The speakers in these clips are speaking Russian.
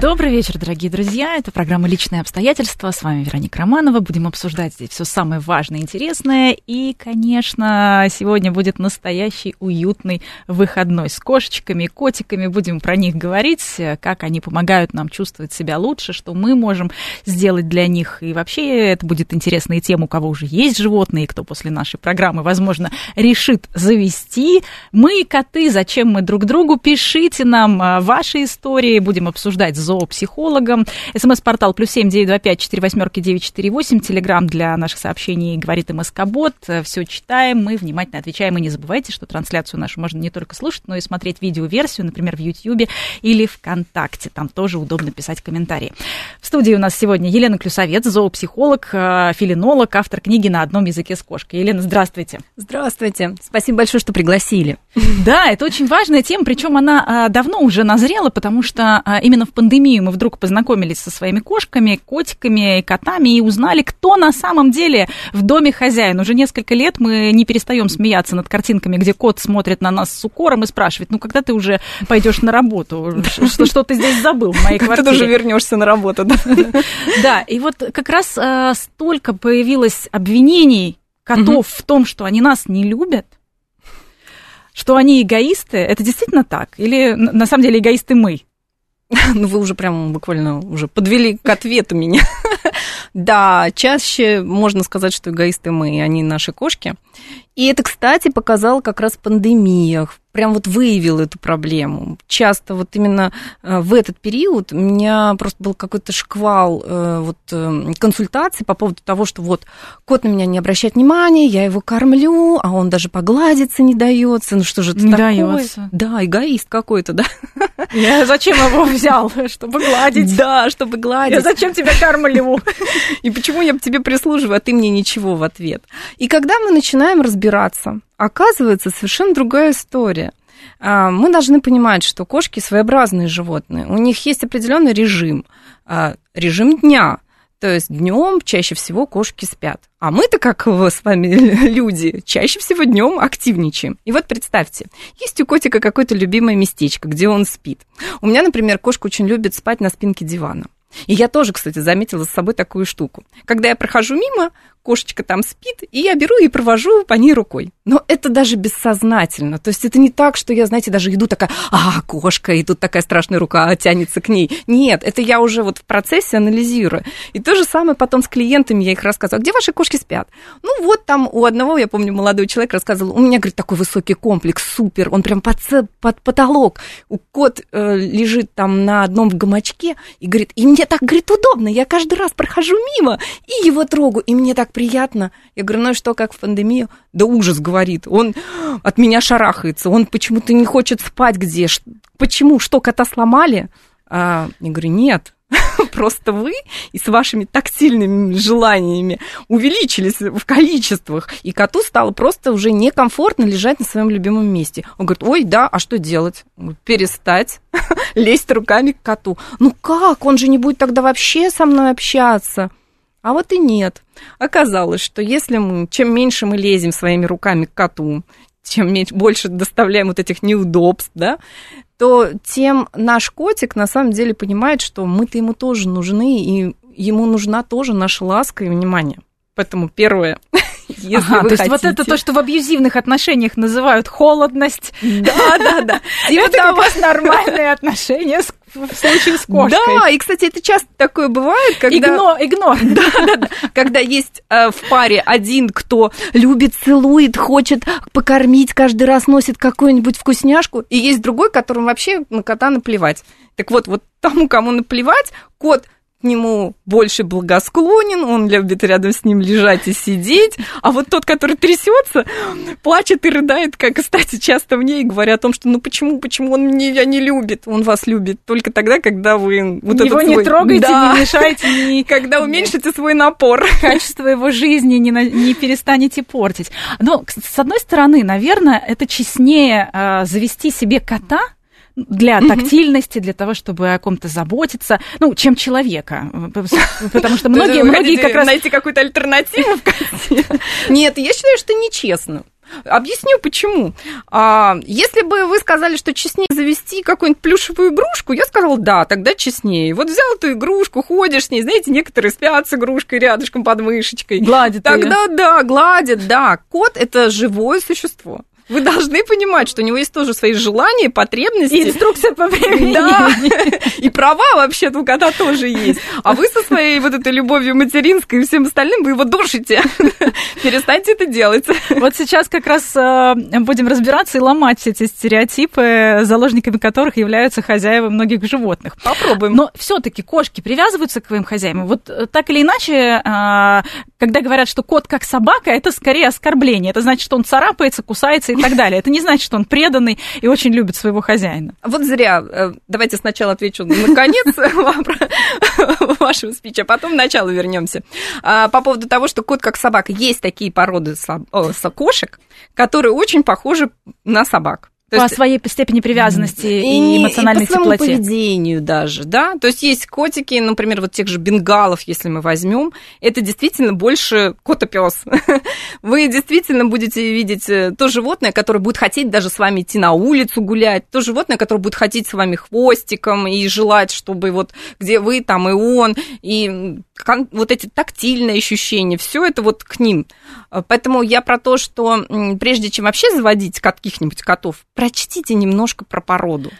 Добрый вечер, дорогие друзья. Это программа «Личные обстоятельства». С вами Вероника Романова. Будем обсуждать здесь все самое важное интересное. И, конечно, сегодня будет настоящий уютный выходной с кошечками и котиками. Будем про них говорить, как они помогают нам чувствовать себя лучше, что мы можем сделать для них. И вообще это будет интересно и тем, у кого уже есть животные, и кто после нашей программы, возможно, решит завести. Мы, коты, зачем мы друг другу? Пишите нам а, ваши истории. Будем обсуждать зоопсихологом. СМС-портал плюс семь девять два пять четыре восьмерки девять четыре восемь. Телеграмм для наших сообщений говорит МСК-бот. Все читаем, мы внимательно отвечаем. И не забывайте, что трансляцию нашу можно не только слушать, но и смотреть видеоверсию, например, в Ютьюбе или ВКонтакте. Там тоже удобно писать комментарии. В студии у нас сегодня Елена Клюсовец, зоопсихолог, э, филинолог, автор книги «На одном языке с кошкой». Елена, здравствуйте. Здравствуйте. Спасибо большое, что пригласили. Да, это очень важная тема, причем она а, давно уже назрела, потому что именно в пандемию мы вдруг познакомились со своими кошками, котиками и котами и узнали, кто на самом деле в доме хозяин. Уже несколько лет мы не перестаем смеяться над картинками, где кот смотрит на нас с укором и спрашивает, ну когда ты уже пойдешь на работу, что, что ты здесь забыл в моей квартире? Ты уже вернешься на работу, да? Да, и вот как раз а, столько появилось обвинений котов в том, что они нас не любят, что они эгоисты, это действительно так? Или на самом деле эгоисты мы? Ну, вы уже прям буквально уже подвели к ответу меня. Да, чаще можно сказать, что эгоисты мы, они наши кошки. И это, кстати, показала как раз пандемия, прям вот выявил эту проблему. Часто вот именно э, в этот период у меня просто был какой-то шквал э, вот э, консультаций по поводу того, что вот кот на меня не обращает внимания, я его кормлю, а он даже погладиться не дается. Ну что же это не такое? Дается. Да, эгоист какой-то, да. Я зачем его взял? Чтобы гладить. Да, чтобы гладить. Я зачем тебя кормлю? И почему я тебе прислуживаю, а ты мне ничего в ответ? И когда мы начинаем разбираться, оказывается совершенно другая история. А, мы должны понимать, что кошки своеобразные животные. У них есть определенный режим, а, режим дня. То есть днем чаще всего кошки спят. А мы-то, как с вами люди, чаще всего днем активничаем. И вот представьте, есть у котика какое-то любимое местечко, где он спит. У меня, например, кошка очень любит спать на спинке дивана. И я тоже, кстати, заметила за собой такую штуку. Когда я прохожу мимо, кошечка там спит, и я беру и провожу по ней рукой. Но это даже бессознательно. То есть это не так, что я, знаете, даже иду такая, а, кошка, и тут такая страшная рука тянется к ней. Нет, это я уже вот в процессе анализирую. И то же самое потом с клиентами я их рассказываю. Где ваши кошки спят? Ну вот там у одного, я помню, молодой человек рассказывал, у меня, говорит, такой высокий комплекс, супер, он прям под, под потолок. У кот э, лежит там на одном гамачке и говорит, и мне так, говорит, удобно, я каждый раз прохожу мимо и его трогаю, и мне так приятно. Я говорю, ну и что, как в пандемию? Да ужас, говорит. Он от меня шарахается, он почему-то не хочет спать где. Почему? Что, кота сломали? А, я говорю, нет, просто вы и с вашими тактильными желаниями увеличились в количествах, и коту стало просто уже некомфортно лежать на своем любимом месте. Он говорит, ой, да, а что делать? Перестать лезть руками к коту. Ну как? Он же не будет тогда вообще со мной общаться. А вот и нет. Оказалось, что если мы, чем меньше мы лезем своими руками к коту, чем меньше, больше доставляем вот этих неудобств, да, то тем наш котик на самом деле понимает, что мы-то ему тоже нужны, и ему нужна тоже наша ласка и внимание. Поэтому первое, если ага, вы то есть вот это то, что в абьюзивных отношениях называют холодность. Да, да, да. Это как раз нормальные отношения с в случае с кошкой. Да, и, кстати, это часто такое бывает, когда... Игнор, игнор. Да, да, да. Когда есть э, в паре один, кто любит, целует, хочет покормить, каждый раз носит какую-нибудь вкусняшку, и есть другой, которому вообще на кота наплевать. Так вот, вот тому, кому наплевать, кот к нему больше благосклонен, он любит рядом с ним лежать и сидеть, а вот тот, который трясется, плачет и рыдает, как, кстати, часто мне и говорят о том, что ну почему, почему он меня не любит, он вас любит только тогда, когда вы вот его не свой... трогаете, да. не мешаете, не... когда уменьшите свой напор, качество его жизни не, на... не перестанете портить. Но с одной стороны, наверное, это честнее э, завести себе кота для тактильности, для того, чтобы о ком-то заботиться, ну, чем человека. Потому что многие, многие как раз... Найти какую-то альтернативу в конце. Нет, я считаю, что нечестно. Объясню почему. А, если бы вы сказали, что честнее завести какую-нибудь плюшевую игрушку, я сказала, да, тогда честнее. Вот взял эту игрушку, ходишь с ней, знаете, некоторые спят с игрушкой рядышком под мышечкой. Гладят Тогда ее. да, гладят, да. Кот – это живое существо. Вы должны понимать, что у него есть тоже свои желания, потребности. И инструкция по времени. Да, и права вообще-то у кота тоже есть. А вы со своей вот этой любовью материнской и всем остальным, вы его душите. Перестаньте это делать. Вот сейчас как раз э, будем разбираться и ломать эти стереотипы, заложниками которых являются хозяева многих животных. Попробуем. Но все-таки кошки привязываются к своим хозяевам. Вот э, так или иначе, э, когда говорят, что кот как собака, это скорее оскорбление. Это значит, что он царапается, кусается и и так далее. Это не значит, что он преданный и очень любит своего хозяина. Вот зря. Э, давайте сначала отвечу на конец вашего спича, а потом начало вернемся. А, по поводу того, что кот как собака. Есть такие породы кошек, которые очень похожи на собак. То по есть, своей степени привязанности и, и эмоциональной и по теплоте. поведению даже, да. То есть есть котики, например, вот тех же бенгалов, если мы возьмем, это действительно больше котопес. Вы действительно будете видеть э, то животное, которое будет хотеть даже с вами идти на улицу гулять, то животное, которое будет ходить с вами хвостиком и желать, чтобы вот где вы, там и он, и вот эти тактильные ощущения, все это вот к ним. Поэтому я про то, что прежде чем вообще заводить каких-нибудь котов, прочтите немножко про породу.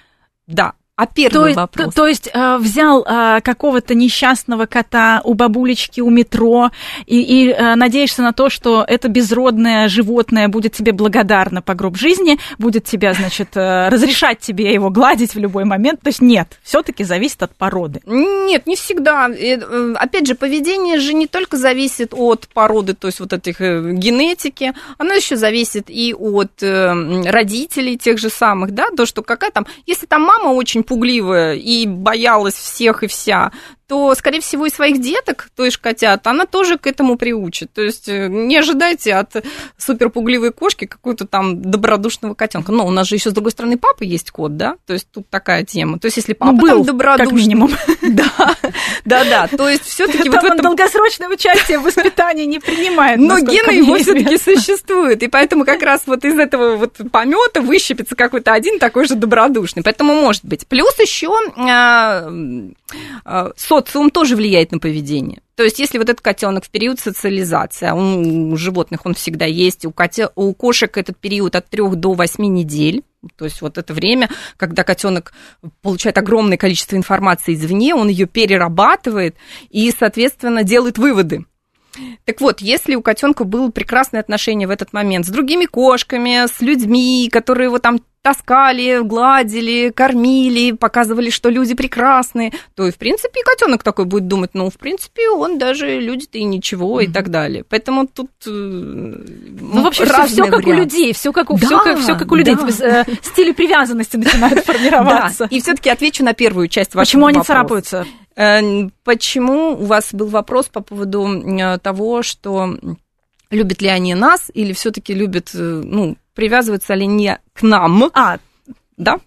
Да, а первый то, вопрос? То, то есть э, взял э, какого-то несчастного кота у бабулечки у метро и, и э, надеешься на то, что это безродное животное будет тебе благодарно по гроб жизни, будет тебя, значит, э, разрешать тебе его гладить в любой момент. То есть нет, все-таки зависит от породы. Нет, не всегда. Э, опять же, поведение же не только зависит от породы, то есть вот этих э, генетики, оно еще зависит и от э, родителей тех же самых, да, то, что какая там, если там мама очень пугливая и боялась всех и вся, то, скорее всего, и своих деток, то есть котят, она тоже к этому приучит. То есть э, не ожидайте от суперпугливой кошки какого-то там добродушного котенка. Но у нас же еще, с другой стороны, папа есть кот, да? То есть тут такая тема. То есть если папа ну, был, там добродушный... как минимум. Да, да, да. То есть все-таки вот в этом... долгосрочное участие в воспитании не принимает. Но гены его все-таки существуют. И поэтому как раз вот из этого вот помета выщепится какой-то один такой же добродушный. Поэтому может быть. Плюс еще а, а, социум тоже влияет на поведение. То есть, если вот этот котенок в период социализации, а он, у животных он всегда есть, у, коте, у кошек этот период от 3 до 8 недель, то есть вот это время, когда котенок получает огромное количество информации извне, он ее перерабатывает и, соответственно, делает выводы. Так вот, если у котенка было прекрасное отношение в этот момент с другими кошками, с людьми, которые его там таскали, гладили, кормили, показывали, что люди прекрасные, то и, в принципе, котенок такой будет думать, ну, в принципе, он даже люди-то и ничего, mm-hmm. и так далее. Поэтому тут э, Ну, вообще, все как у людей, все как у, да, все как, все как у людей. Да. Э, стили привязанности начинают формироваться. И все-таки отвечу на первую часть вашего Почему они царапаются? Э, почему у вас был вопрос по поводу того, что любят ли они нас или все-таки любят, ну, привязываются ли не к нам. А, да?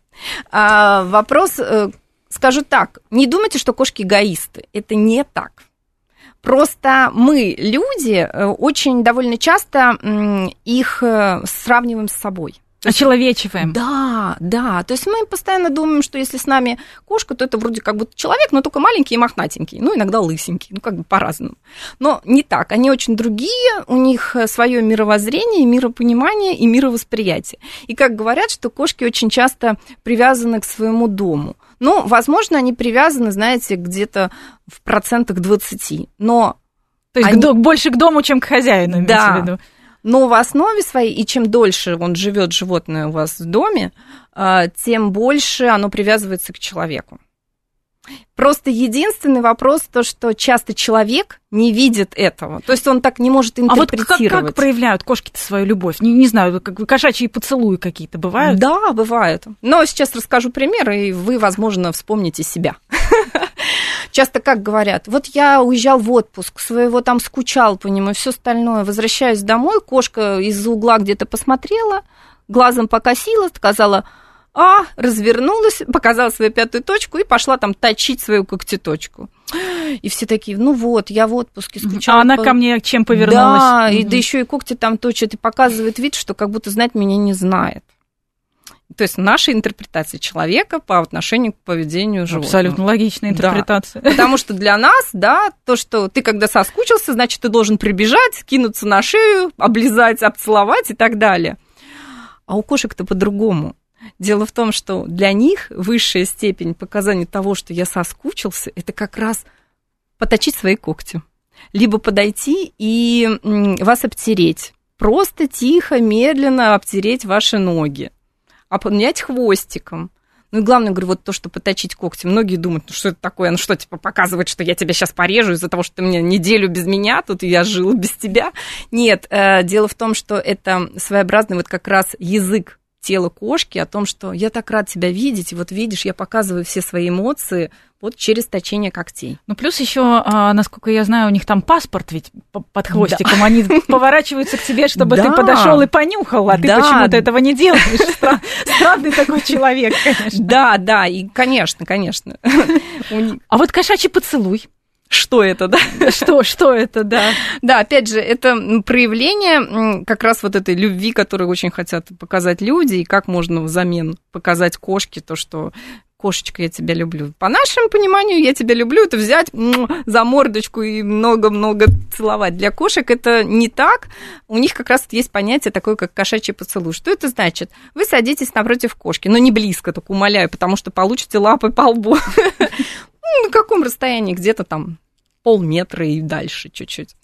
А, вопрос, э, скажу так, не думайте, что кошки эгоисты. Это не так. Просто мы, люди, э, очень довольно часто их э, сравниваем с собой. Очеловечиваем. Да, да. То есть мы постоянно думаем, что если с нами кошка, то это вроде как будто человек, но только маленький и мохнатенький. Ну, иногда лысенький. Ну, как бы по-разному. Но не так. Они очень другие. У них свое мировоззрение, миропонимание и мировосприятие. И как говорят, что кошки очень часто привязаны к своему дому. Ну, возможно, они привязаны, знаете, где-то в процентах 20. Но то есть они... больше к дому, чем к хозяину, да. в виду. Но в основе своей, и чем дольше он живет, животное у вас в доме, а, тем больше оно привязывается к человеку. Просто единственный вопрос то, что часто человек не видит этого. То есть он так не может интерпретировать. А вот как, как проявляют кошки-то свою любовь? Не, не знаю, как кошачьи поцелуи какие-то бывают? Да, бывают. Но сейчас расскажу пример, и вы, возможно, вспомните себя. Часто как говорят, вот я уезжал в отпуск, своего там скучал по нему и все остальное, возвращаюсь домой, кошка из-за угла где-то посмотрела, глазом покосила, сказала, а, развернулась, показала свою пятую точку и пошла там точить свою когтеточку. И все такие, ну вот, я в отпуске скучала. А она по... ко мне чем повернулась? Да, угу. и да еще и когти там точит, и показывает вид, что как будто знать меня не знает. То есть наша интерпретация человека по отношению к поведению животного. Абсолютно логичная интерпретация. Да. Потому что для нас, да, то, что ты когда соскучился, значит, ты должен прибежать, кинуться на шею, облизать, обцеловать и так далее. А у кошек-то по-другому. Дело в том, что для них высшая степень показания того, что я соскучился, это как раз поточить свои когти. Либо подойти и вас обтереть. Просто тихо, медленно обтереть ваши ноги. А поменять хвостиком. Ну и главное, говорю, вот то, что поточить когти. Многие думают, ну что это такое, ну что, типа, показывать, что я тебя сейчас порежу из-за того, что ты мне неделю без меня, тут я жила без тебя. Нет, э, дело в том, что это своеобразный вот как раз язык тело кошки о том, что я так рад тебя видеть, и вот видишь, я показываю все свои эмоции вот через точение когтей. Ну, плюс еще, а, насколько я знаю, у них там паспорт ведь под хвостиком, да. они поворачиваются к тебе, чтобы да. ты подошел и понюхал, а ты да. почему-то этого не делаешь. Странный такой человек, конечно. Да, да, и конечно, конечно. А вот кошачий поцелуй что это, да? Что, что это, да? Да, опять же, это проявление как раз вот этой любви, которую очень хотят показать люди, и как можно взамен показать кошке то, что кошечка, я тебя люблю. По нашему пониманию, я тебя люблю, это взять за мордочку и много-много целовать. Для кошек это не так. У них как раз есть понятие такое, как кошачий поцелуй. Что это значит? Вы садитесь напротив кошки, но не близко, только умоляю, потому что получите лапы по лбу. Ну, на каком расстоянии? Где-то там полметра и дальше чуть-чуть.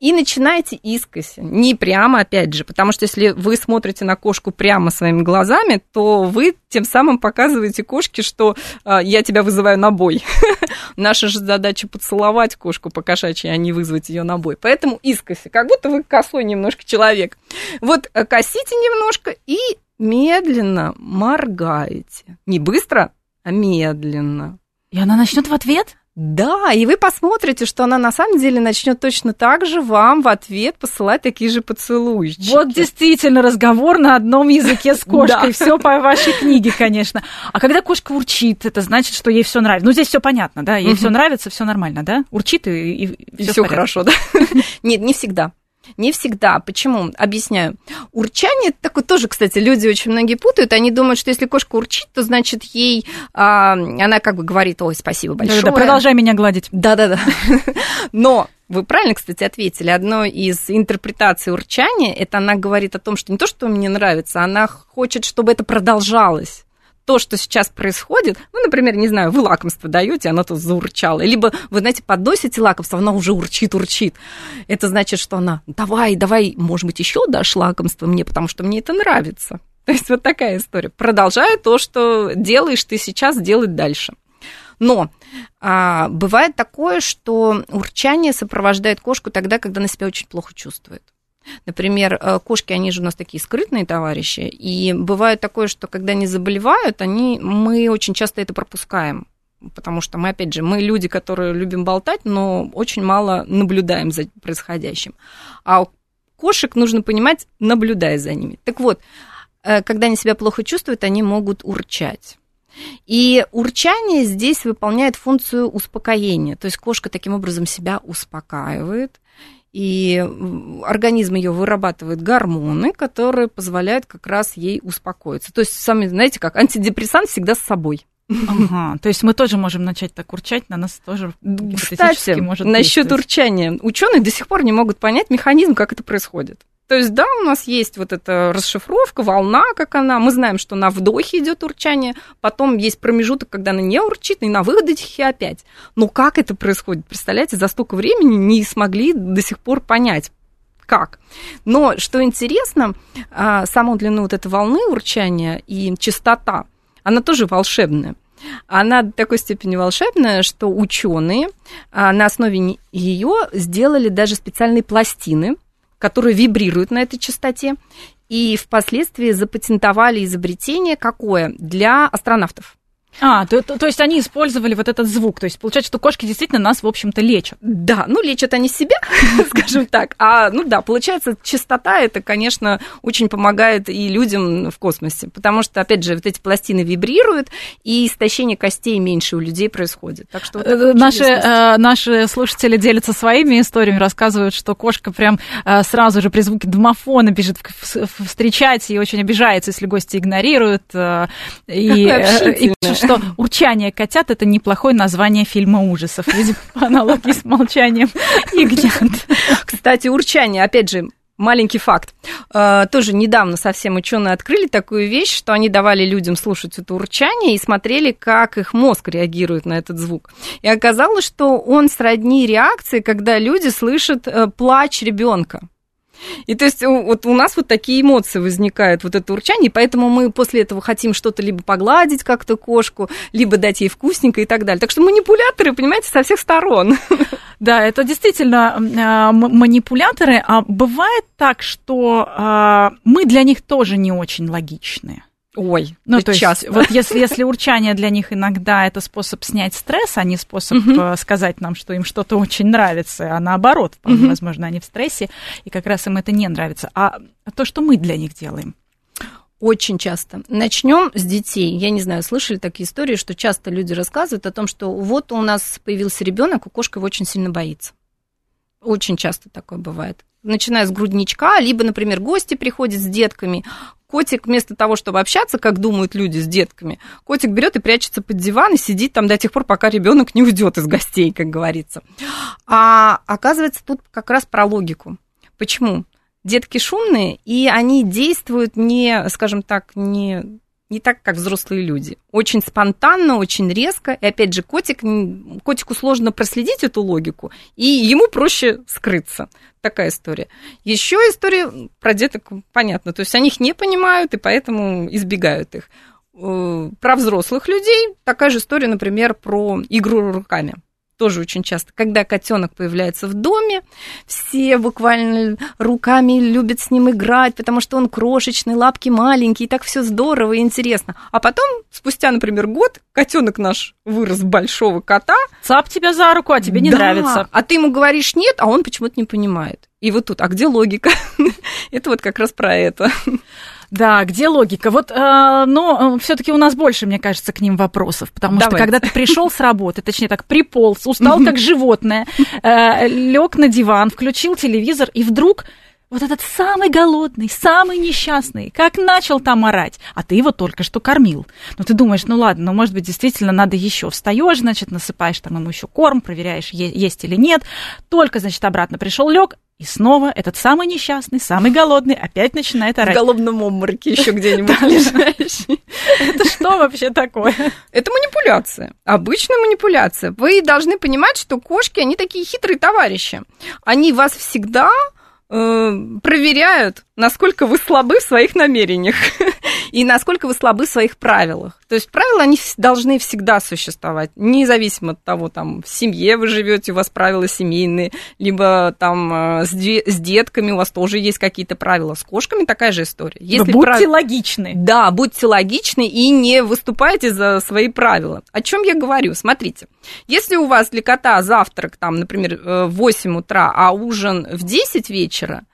И начинайте искоси, не прямо, опять же, потому что если вы смотрите на кошку прямо своими глазами, то вы тем самым показываете кошке, что э, я тебя вызываю на бой. Наша же задача поцеловать кошку по кошачьи, а не вызвать ее на бой. Поэтому искоси, как будто вы косой немножко человек. Вот э, косите немножко и медленно моргаете. Не быстро, а медленно. И она начнет в ответ? Да, и вы посмотрите, что она на самом деле начнет точно так же вам в ответ посылать такие же поцелуйчики. Вот действительно разговор на одном языке с кошкой. Все по вашей книге, конечно. А когда кошка урчит, это значит, что ей все нравится. Ну, здесь все понятно, да? Ей все нравится, все нормально, да? Урчит и, и все хорошо, да? Нет, не всегда. Не всегда. Почему? Объясняю. Урчание, это такое тоже, кстати, люди очень многие путают. Они думают, что если кошка урчит, то значит ей, а, она как бы говорит, ой, спасибо большое. Да-да, продолжай меня гладить. Да-да-да. Но вы правильно, кстати, ответили. Одно из интерпретаций урчания, это она говорит о том, что не то, что мне нравится, она хочет, чтобы это продолжалось то, что сейчас происходит, ну, например, не знаю, вы лакомство даете, она тут заурчала, либо вы, знаете, подносите лакомство, она уже урчит, урчит. Это значит, что она, давай, давай, может быть, еще дашь лакомство мне, потому что мне это нравится. То есть вот такая история. Продолжай то, что делаешь ты сейчас, делать дальше. Но а, бывает такое, что урчание сопровождает кошку тогда, когда она себя очень плохо чувствует. Например, э, кошки, они же у нас такие скрытные товарищи, и бывает такое, что когда они заболевают, они, мы очень часто это пропускаем, потому что мы, опять же, мы люди, которые любим болтать, но очень мало наблюдаем за происходящим. А у кошек нужно понимать, наблюдая за ними. Так вот, э, когда они себя плохо чувствуют, они могут урчать. И урчание здесь выполняет функцию успокоения. То есть кошка таким образом себя успокаивает, и организм ее вырабатывает гормоны, которые позволяют как раз ей успокоиться. То есть, сами знаете, как антидепрессант всегда с собой. Ага, то есть мы тоже можем начать так урчать, на нас тоже Кстати, может насчет урчания. Ученые до сих пор не могут понять механизм, как это происходит. То есть, да, у нас есть вот эта расшифровка, волна, как она. Мы знаем, что на вдохе идет урчание, потом есть промежуток, когда она не урчит, и на выдохе опять. Но как это происходит? Представляете, за столько времени не смогли до сих пор понять, как. Но что интересно, а, саму длину вот этой волны урчания и частота, она тоже волшебная. Она до такой степени волшебная, что ученые а, на основе ее сделали даже специальные пластины, которые вибрируют на этой частоте, и впоследствии запатентовали изобретение какое? Для астронавтов. А, то, то, то есть они использовали вот этот звук. То есть получается, что кошки действительно нас, в общем-то, лечат. Да, ну лечат они себя, скажем так. А, ну да, получается, частота это, конечно, очень помогает и людям в космосе. Потому что, опять же, вот эти пластины вибрируют, и истощение костей меньше у людей происходит. Так что вот наши, э, наши слушатели делятся своими историями, рассказывают, что кошка прям э, сразу же при звуке домофона бежит встречать и очень обижается, если гости игнорируют. Э, и что урчание котят это неплохое название фильма ужасов. Видимо, по аналогии с молчанием ягнят. Кстати, урчание, опять же, Маленький факт. Э, тоже недавно совсем ученые открыли такую вещь, что они давали людям слушать это урчание и смотрели, как их мозг реагирует на этот звук. И оказалось, что он сродни реакции, когда люди слышат э, плач ребенка. И то есть вот у нас вот такие эмоции возникают, вот это урчание, поэтому мы после этого хотим что-то либо погладить как-то кошку, либо дать ей вкусненько и так далее. Так что манипуляторы, понимаете, со всех сторон. Да, это действительно э, манипуляторы, а бывает так, что э, мы для них тоже не очень логичные. Ой, ну то часто. есть вот если если урчание для них иногда это способ снять стресс, а не способ uh-huh. сказать нам, что им что-то очень нравится, а наоборот, вполне uh-huh. возможно, они в стрессе и как раз им это не нравится, а то, что мы для них делаем. Очень часто. Начнем с детей. Я не знаю, слышали такие истории, что часто люди рассказывают о том, что вот у нас появился ребенок, и кошка его очень сильно боится. Очень часто такое бывает начиная с грудничка, либо, например, гости приходят с детками, котик вместо того, чтобы общаться, как думают люди с детками, котик берет и прячется под диван и сидит там до тех пор, пока ребенок не уйдет из гостей, как говорится. А оказывается, тут как раз про логику. Почему? Детки шумные, и они действуют не, скажем так, не не так, как взрослые люди. Очень спонтанно, очень резко. И опять же, котик, котику сложно проследить эту логику, и ему проще скрыться. Такая история. Еще история про деток понятно. То есть они их не понимают, и поэтому избегают их. Э, про взрослых людей такая же история, например, про игру руками тоже очень часто, когда котенок появляется в доме, все буквально руками любят с ним играть, потому что он крошечный, лапки маленькие, и так все здорово и интересно. А потом, спустя, например, год, котенок наш вырос большого кота. Цап тебя за руку, а тебе не да, нравится. А ты ему говоришь нет, а он почему-то не понимает. И вот тут, а где логика? это вот как раз про это. Да, где логика? Вот, э, но э, все-таки у нас больше, мне кажется, к ним вопросов, потому Давайте. что когда ты пришел с работы, точнее так, приполз, устал как животное, э, лег на диван, включил телевизор, и вдруг вот этот самый голодный, самый несчастный, как начал там орать, а ты его только что кормил. Ну, ты думаешь, ну ладно, ну, может быть, действительно надо еще. Встаешь, значит, насыпаешь там ему еще корм, проверяешь, есть или нет. Только, значит, обратно пришел, лег, и снова этот самый несчастный, самый голодный опять начинает орать. В голодном обмороке еще где-нибудь лежащий. Это что вообще такое? Это манипуляция. Обычная манипуляция. Вы должны понимать, что кошки, они такие хитрые товарищи. Они вас всегда э, проверяют, насколько вы слабы в своих намерениях и насколько вы слабы в своих правилах. То есть правила, они должны всегда существовать, независимо от того, там, в семье вы живете, у вас правила семейные, либо там э, с, де- с детками у вас тоже есть какие-то правила. С кошками такая же история. Если Но будьте прав... логичны. Да, будьте логичны и не выступайте за свои правила. О чем я говорю? Смотрите, если у вас для кота завтрак, там, например, э, в 8 утра, а ужин в 10 вечера,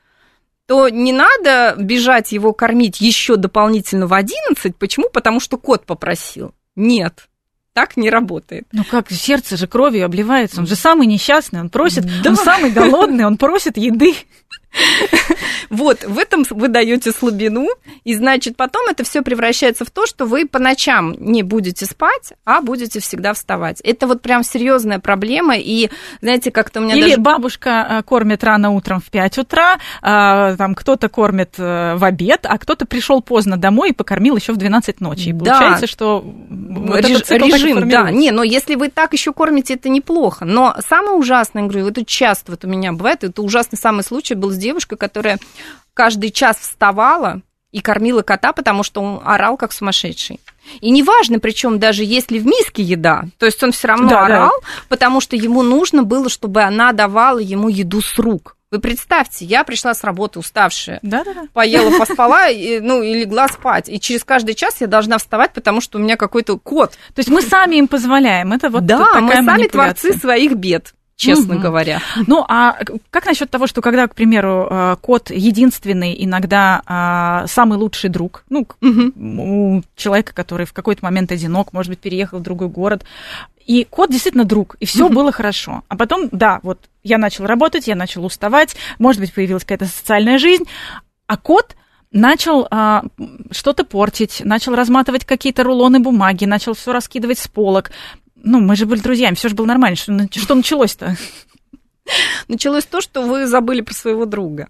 то не надо бежать его кормить еще дополнительно в 11. Почему? Потому что кот попросил. Нет, так не работает. Ну как, сердце же кровью обливается, он же самый несчастный, он просит, да. он самый голодный, он просит еды. Вот, в этом вы даете слабину, и значит, потом это все превращается в то, что вы по ночам не будете спать, а будете всегда вставать. Это вот прям серьезная проблема, и знаете, как-то у меня Или даже... бабушка э, кормит рано утром в 5 утра, а, там кто-то кормит э, в обед, а кто-то пришел поздно домой и покормил еще в 12 ночи. И да. получается, что вот Реж... режим, да, не, но если вы так еще кормите, это неплохо. Но самое ужасное, говорю, вот это часто вот у меня бывает, это ужасный самый случай был с девушкой, которая каждый час вставала и кормила кота, потому что он орал как сумасшедший. И неважно, причем даже если в миске еда, то есть он все равно Да, да. орал, потому что ему нужно было, чтобы она давала ему еду с рук. Вы представьте, я пришла с работы уставшая, Да-да-да. поела, поспала, и, ну, и легла спать. И через каждый час я должна вставать, потому что у меня какой-то кот. То есть мы сами им позволяем. Это вот да, такая мы сами творцы своих бед, честно Мгм. говоря. Ну, а как насчет того, что когда, к примеру, э, кот единственный, иногда а, самый лучший друг, ну, к- у человека, который в какой-то момент одинок, может быть, переехал в другой город, и кот действительно друг, и все было хорошо. А потом, да, вот я начал работать, я начал уставать, может быть, появилась какая-то социальная жизнь, а кот начал а, что-то портить, начал разматывать какие-то рулоны бумаги, начал все раскидывать с полок. Ну, мы же были друзьями, все же было нормально. Что, что началось-то? Началось то, что вы забыли про своего друга.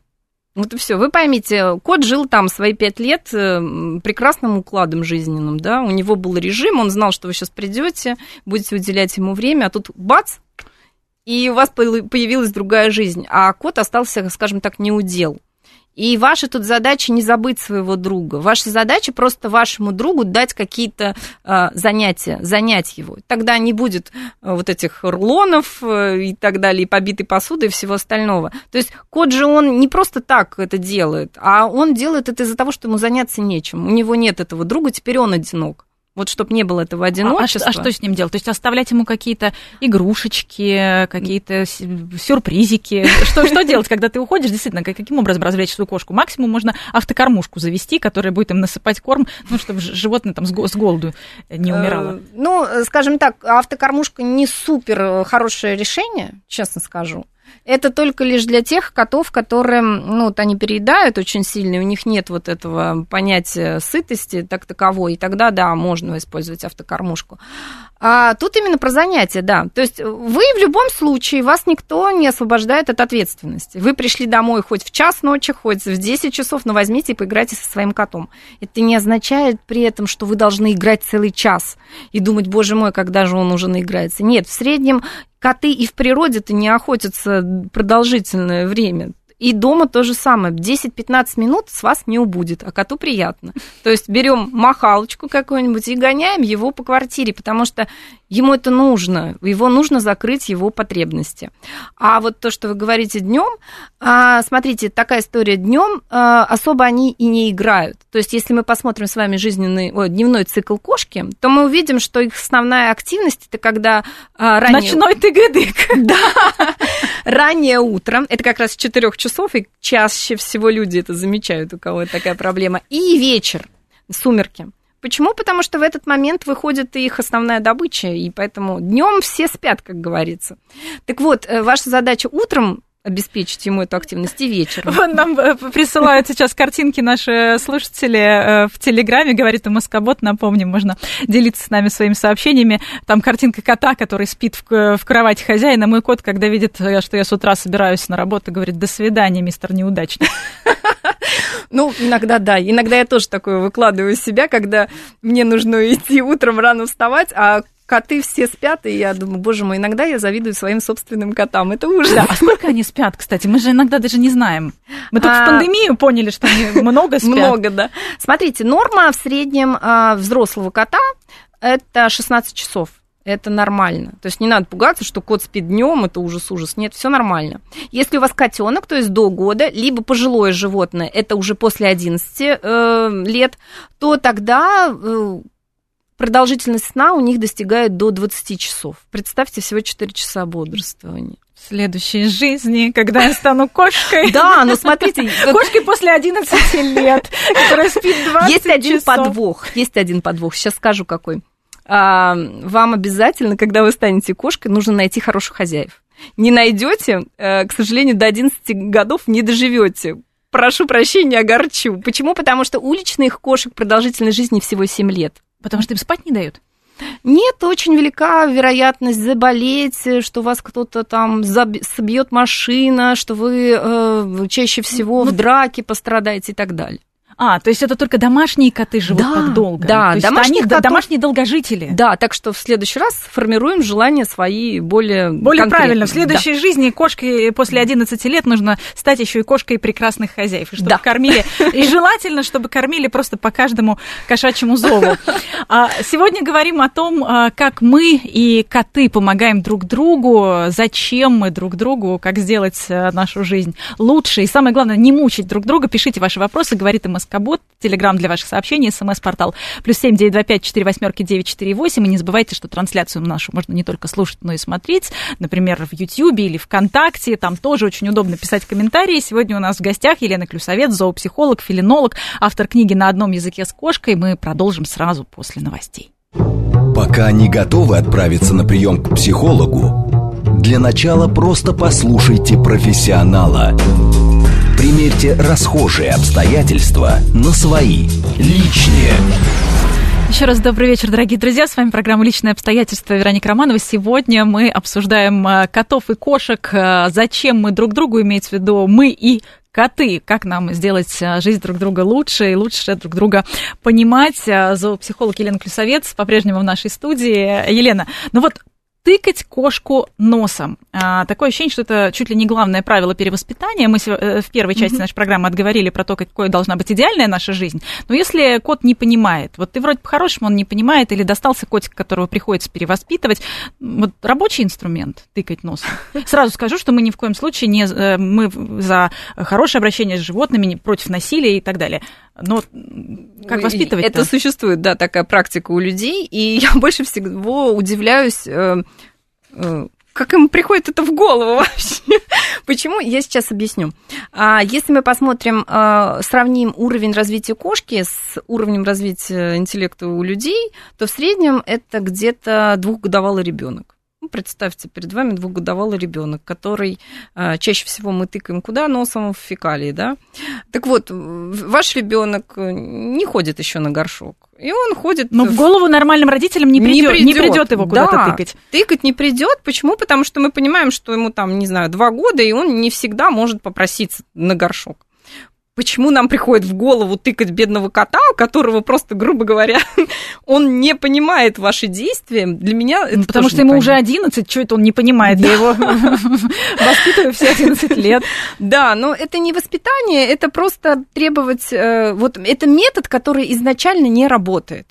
Вот и все. Вы поймите, кот жил там свои пять лет э, прекрасным укладом жизненным, да, у него был режим, он знал, что вы сейчас придете, будете уделять ему время, а тут бац, и у вас появилась другая жизнь, а кот остался, скажем так, неудел. И ваша тут задача не забыть своего друга. Ваша задача просто вашему другу дать какие-то э, занятия, занять его. Тогда не будет э, вот этих рулонов э, и так далее, и побитой посуды и всего остального. То есть кот же он не просто так это делает, а он делает это из-за того, что ему заняться нечем. У него нет этого друга, теперь он одинок. Вот чтобы не было этого А- а, одиночества. что- а что с ним делать? То есть оставлять ему какие-то игрушечки, какие-то сюрпризики? Что, что делать, когда ты уходишь? Действительно, как- каким образом развлечь свою кошку? Максимум можно автокормушку завести, которая будет им насыпать корм, ну, чтобы животное там с голоду не умирало. Э, Ну, э, скажем так, автокормушка не супер э, хорошее решение, честно скажу. Это только лишь для тех котов, которые, ну, вот они переедают очень сильно, у них нет вот этого понятия сытости так таковой, и тогда, да, можно использовать автокормушку. А тут именно про занятия, да. То есть вы в любом случае, вас никто не освобождает от ответственности. Вы пришли домой хоть в час ночи, хоть в 10 часов, но возьмите и поиграйте со своим котом. Это не означает при этом, что вы должны играть целый час и думать, боже мой, когда же он уже наиграется. Нет, в среднем коты и в природе-то не охотятся продолжительное время. И дома то же самое. 10-15 минут с вас не убудет, а коту приятно. То есть берем махалочку какую-нибудь и гоняем его по квартире, потому что ему это нужно. Его нужно закрыть его потребности. А вот то, что вы говорите днем, смотрите, такая история днем, особо они и не играют. То есть, если мы посмотрим с вами жизненный, ой, дневной цикл кошки, то мы увидим, что их основная активность это когда а, ранее... Ночной тыгадык. Да, раннее утро, это как раз с 4 часов, и чаще всего люди это замечают, у кого такая проблема, и вечер, сумерки. Почему? Потому что в этот момент выходит их основная добыча, и поэтому днем все спят, как говорится. Так вот, ваша задача утром обеспечить ему эту активность и вечером. Вон нам э, присылают сейчас картинки наши слушатели э, в Телеграме, говорит у Москобот, напомним, можно делиться с нами своими сообщениями. Там картинка кота, который спит в, в кровати хозяина. Мой кот, когда видит, э, что я с утра собираюсь на работу, говорит, до свидания, мистер неудачник. Ну, иногда да. Иногда я тоже такое выкладываю из себя, когда мне нужно идти утром рано вставать, а коты все спят, и я думаю, боже мой, иногда я завидую своим собственным котам. Это ужас. Да, а сколько они спят, кстати? Мы же иногда даже не знаем. Мы только а... в пандемию поняли, что они много спят. Много, да. Смотрите, норма в среднем а, взрослого кота это 16 часов. Это нормально. То есть не надо пугаться, что кот спит днем, это ужас-ужас. Нет, все нормально. Если у вас котенок, то есть до года, либо пожилое животное, это уже после 11 э, лет, то тогда э, продолжительность сна у них достигает до 20 часов. Представьте, всего 4 часа бодрствования. В следующей жизни, когда я стану кошкой. Да, но смотрите... Кошкой после 11 лет, которая спит 20 Есть один подвох, есть один подвох. Сейчас скажу какой. Вам обязательно, когда вы станете кошкой, нужно найти хороших хозяев. Не найдете, к сожалению, до 11 годов не доживете. Прошу прощения, огорчу. Почему? Потому что уличных кошек продолжительность жизни всего 7 лет. Потому что им спать не дают? Нет, очень велика вероятность заболеть, что вас кто-то там собьет машина, что вы э, чаще всего ну, в драке пострадаете и так далее. А, то есть это только домашние коты живут да, так долго? Да, то домашние, котов... домашние долгожители. Да, так что в следующий раз формируем желания свои более Более правильно. В следующей да. жизни кошке после 11 лет нужно стать еще и кошкой прекрасных хозяев, чтобы да. кормили. И желательно, чтобы кормили просто по каждому кошачьему зову. А, сегодня говорим о том, а, как мы и коты помогаем друг другу, зачем мы друг другу, как сделать а, нашу жизнь лучше. И самое главное, не мучить друг друга. Пишите ваши вопросы, говорит МСК Кабот, телеграмм для ваших сообщений, смс-портал плюс семь девять два пять четыре восьмерки девять четыре восемь. И не забывайте, что трансляцию нашу можно не только слушать, но и смотреть, например, в Ютьюбе или ВКонтакте. Там тоже очень удобно писать комментарии. Сегодня у нас в гостях Елена Клюсовец, зоопсихолог, филинолог, автор книги «На одном языке с кошкой». Мы продолжим сразу после новостей. Пока не готовы отправиться на прием к психологу, для начала просто послушайте профессионала – Примерьте расхожие обстоятельства на свои, личные. Еще раз добрый вечер, дорогие друзья. С вами программа «Личные обстоятельства» Вероника Романова. Сегодня мы обсуждаем э, котов и кошек. Э, зачем мы друг другу, имеется в виду мы и коты, как нам сделать э, жизнь друг друга лучше и лучше друг друга понимать. Зоопсихолог Елена Клюсовец по-прежнему в нашей студии. Елена, ну вот тыкать кошку носом. А, такое ощущение, что это чуть ли не главное правило перевоспитания. Мы э, в первой части mm-hmm. нашей программы отговорили про то, какой должна быть идеальная наша жизнь. Но если кот не понимает, вот ты вроде по-хорошему он не понимает, или достался котик, которого приходится перевоспитывать, вот рабочий инструмент тыкать носом. Сразу скажу, что мы ни в коем случае не э, мы за хорошее обращение с животными, против насилия и так далее. Но как воспитывать? Это существует, да, такая практика у людей, и я больше всего удивляюсь, э, э, как им приходит это в голову вообще. Почему? Я сейчас объясню. А, если мы посмотрим, э, сравним уровень развития кошки с уровнем развития интеллекта у людей, то в среднем это где-то двухгодовалый ребенок. Представьте, перед вами двухгодовалый ребенок, который э, чаще всего мы тыкаем куда носом в фекалии, да. Так вот, ваш ребенок не ходит еще на горшок. И он ходит. Но в голову нормальным родителям не придет, не придет его куда-то да, тыкать. Тыкать не придет. Почему? Потому что мы понимаем, что ему там, не знаю, два года, и он не всегда может попроситься на горшок почему нам приходит в голову тыкать бедного кота, у которого просто, грубо говоря, он не понимает ваши действия. Для меня это ну, Потому что ему уже 11, что это он не понимает? Я его воспитываю все 11 лет. Да, но это не воспитание, это просто требовать... Э, вот это метод, который изначально не работает.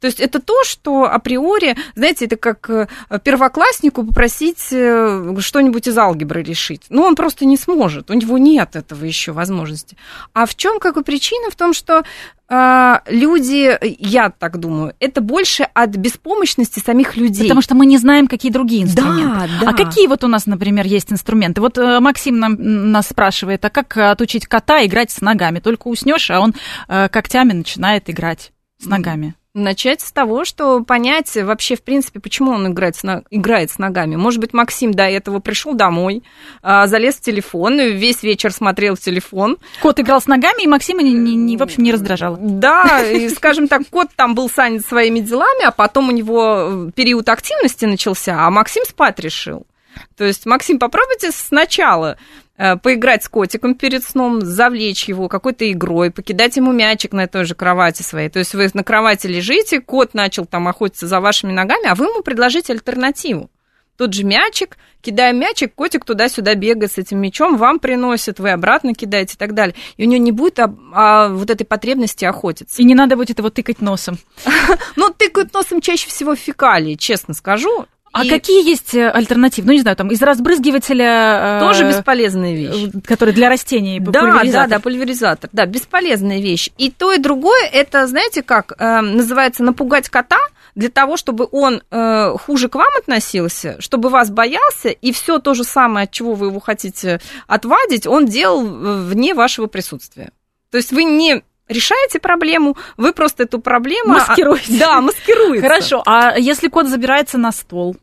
То есть это то, что априори, знаете, это как э, первокласснику попросить э, что-нибудь из алгебры решить. Ну, он просто не сможет, у него нет этого еще возможности. А в чем как бы причина? В том, что э, люди, я так думаю, это больше от беспомощности самих людей. Потому что мы не знаем, какие другие инструменты. Да, да. А какие вот у нас, например, есть инструменты? Вот э, Максим нам, нас спрашивает, а как отучить кота играть с ногами? Только уснешь, а он когтями начинает играть с ногами. Начать с того, что понять вообще, в принципе, почему он играет с, на... играет с ногами. Может быть, Максим до этого пришел домой, а, залез в телефон, весь вечер смотрел в телефон. Кот играл с ногами, и Максима, не, не, не, в общем, не раздражало. Да, и, скажем так, кот там был занят своими делами, а потом у него период активности начался, а Максим спать решил. То есть, Максим, попробуйте сначала Э, поиграть с котиком перед сном, завлечь его какой-то игрой, покидать ему мячик на той же кровати своей. То есть вы на кровати лежите, кот начал там охотиться за вашими ногами, а вы ему предложите альтернативу. Тот же мячик, кидая мячик, котик туда-сюда бегает с этим мячом, вам приносит, вы обратно кидаете и так далее. И у него не будет а, а, вот этой потребности охотиться. И не надо будет его тыкать носом. Ну, тыкают носом чаще всего фекалии, честно скажу. А и... какие есть э, альтернативы? Ну, не знаю, там из разбрызгивателя... Э, Тоже бесполезная вещь. Который для растений, Да, да, да, пульверизатор. Да, бесполезная вещь. И то, и другое, это, знаете как, э, называется напугать кота для того, чтобы он э, хуже к вам относился, чтобы вас боялся, и все то же самое, от чего вы его хотите отвадить, он делал вне вашего присутствия. То есть вы не решаете проблему, вы просто эту проблему... Маскируете. Да, маскируете. Хорошо, а если кот забирается на стол?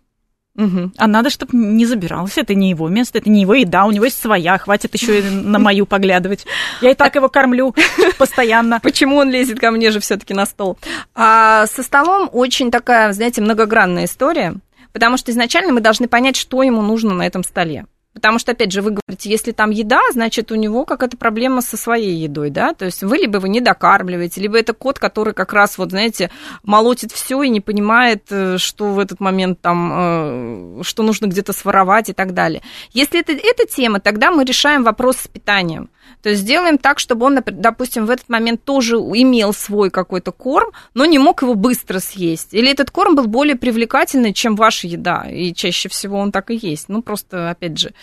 Угу. А надо, чтобы не забирался. Это не его место, это не его еда, у него есть своя. Хватит еще и на мою поглядывать. Я и так его кормлю постоянно. Почему он лезет ко мне же все-таки на стол? А со столом очень такая, знаете, многогранная история, потому что изначально мы должны понять, что ему нужно на этом столе. Потому что, опять же, вы говорите, если там еда, значит, у него какая-то проблема со своей едой, да? То есть вы либо вы не докармливаете, либо это кот, который как раз, вот, знаете, молотит все и не понимает, э, что в этот момент там, э, что нужно где-то своровать и так далее. Если это эта тема, тогда мы решаем вопрос с питанием. То есть сделаем так, чтобы он, допустим, в этот момент тоже имел свой какой-то корм, но не мог его быстро съесть. Или этот корм был более привлекательный, чем ваша еда. И чаще всего он так и есть. Ну, просто, опять же,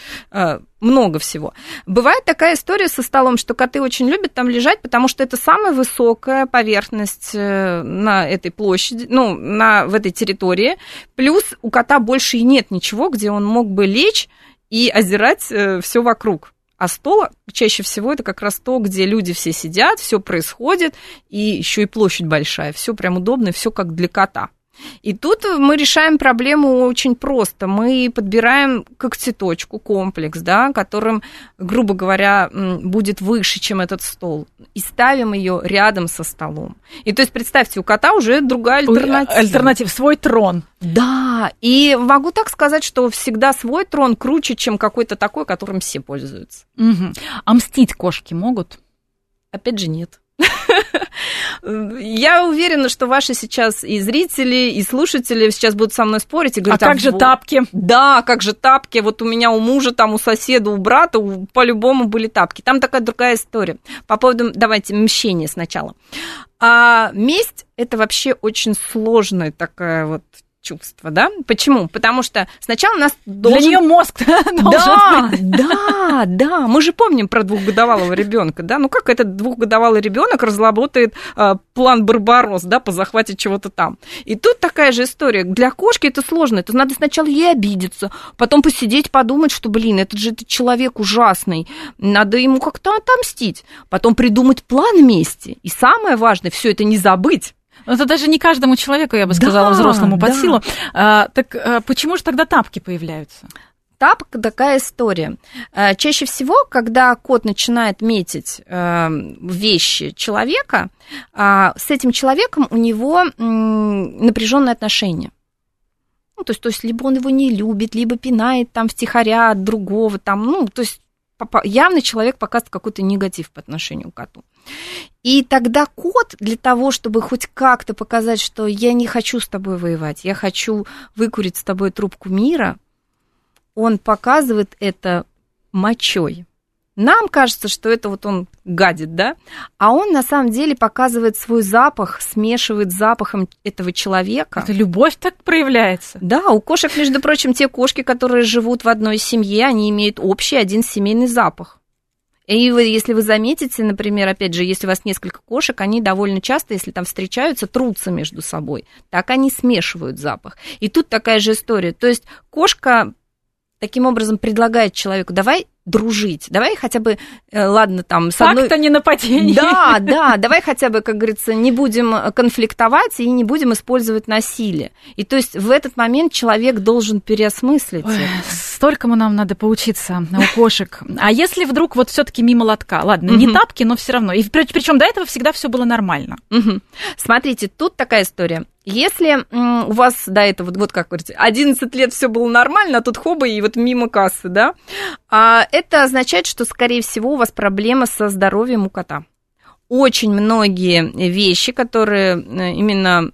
много всего. Бывает такая история со столом, что коты очень любят там лежать, потому что это самая высокая поверхность э, на этой площади, ну, на, в этой территории. Плюс у кота больше и нет ничего, где он мог бы лечь и озирать э, все вокруг. А стол чаще всего это как раз то, где люди все сидят, все происходит, и еще и площадь большая, все прям удобно, все как для кота. И тут мы решаем проблему очень просто. Мы подбираем когтеточку, комплекс, да, которым, грубо говоря, будет выше, чем этот стол, и ставим ее рядом со столом. И то есть, представьте, у кота уже другая альтернатива. Альтернатива, свой трон. Да, и могу так сказать, что всегда свой трон круче, чем какой-то такой, которым все пользуются. Угу. А мстить кошки могут? Опять же, нет. Я уверена, что ваши сейчас и зрители, и слушатели сейчас будут со мной спорить и говорить, а как же тапки? Да, как же тапки? Вот у меня у мужа, там у соседа, у брата по-любому были тапки. Там такая другая история. По поводу, давайте, мщения сначала. А месть – это вообще очень сложная такая вот чувство, да? Почему? Потому что сначала у нас должен... Для нее мозг должен Да, быть. да, да. Мы же помним про двухгодовалого ребенка, да? Ну как этот двухгодовалый ребенок разработает э, план Барбарос, да, по захвате чего-то там. И тут такая же история. Для кошки это сложно. Это надо сначала ей обидеться, потом посидеть, подумать, что, блин, этот же этот человек ужасный, надо ему как-то отомстить. Потом придумать план мести. И самое важное, все это не забыть. Это даже не каждому человеку, я бы сказала, да, взрослому под да. силу. А, так а, почему же тогда тапки появляются? Тапка такая история. А, чаще всего, когда кот начинает метить а, вещи человека, а, с этим человеком у него напряженные отношения. Ну, то есть, то есть, либо он его не любит, либо пинает там втихаря от другого, там, ну, то есть, явно человек показывает какой-то негатив по отношению к коту. И тогда кот для того, чтобы хоть как-то показать, что я не хочу с тобой воевать, я хочу выкурить с тобой трубку мира, он показывает это мочой. Нам кажется, что это вот он гадит, да? А он на самом деле показывает свой запах, смешивает с запахом этого человека. Это любовь так проявляется. Да, у кошек, между прочим, те кошки, которые живут в одной семье, они имеют общий один семейный запах. И вы, если вы заметите, например, опять же, если у вас несколько кошек, они довольно часто, если там встречаются, трутся между собой. Так они смешивают запах. И тут такая же история. То есть кошка таким образом предлагает человеку, давай дружить. Давай хотя бы, э, ладно, там... С одной... не нападение. Да, да, давай хотя бы, как говорится, не будем конфликтовать и не будем использовать насилие. И то есть в этот момент человек должен переосмыслить. Ой, столько мы нам надо поучиться у кошек. А если вдруг вот все таки мимо лотка? Ладно, не тапки, но все равно. И причем до этого всегда все было нормально. Смотрите, тут такая история. Если у вас до этого, вот как говорите, 11 лет все было нормально, а тут хоба и вот мимо кассы, да, а это означает, что, скорее всего, у вас проблема со здоровьем у кота. Очень многие вещи, которые э, именно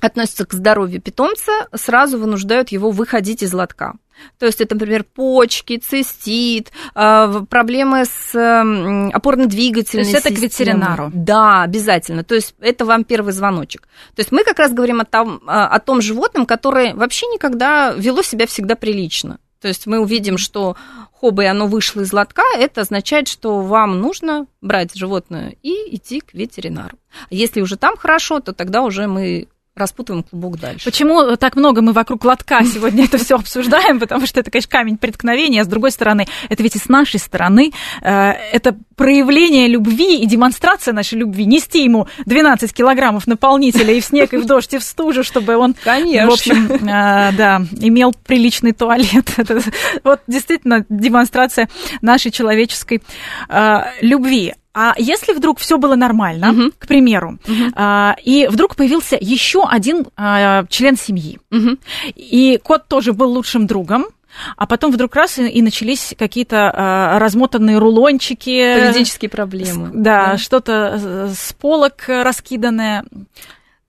относятся к здоровью питомца, сразу вынуждают его выходить из лотка. То есть это, например, почки, цистит, а, проблемы с опорно-двигательной системой. То есть это к ветеринару? Да, обязательно. То есть это вам первый звоночек. То есть мы как раз говорим о том, а, о том животном, которое вообще никогда вело себя всегда прилично. То есть мы увидим, что хоба, и оно вышло из лотка, это означает, что вам нужно брать животное и идти к ветеринару. Если уже там хорошо, то тогда уже мы распутываем клубок дальше. Почему так много мы вокруг лотка сегодня это все обсуждаем? Потому что это, конечно, камень преткновения, а с другой стороны, это ведь и с нашей стороны, э, это проявление любви и демонстрация нашей любви. Нести ему 12 килограммов наполнителя и в снег, и в дождь, и в стужу, чтобы он, Конечно. в общем, э, да, имел приличный туалет. Это вот действительно демонстрация нашей человеческой э, любви. А если вдруг все было нормально, угу. к примеру, угу. а, и вдруг появился еще один а, член семьи, угу. и кот тоже был лучшим другом, а потом вдруг раз и, и начались какие-то а, размотанные рулончики. Поведенческие проблемы. С, да, да, что-то с полок раскиданное.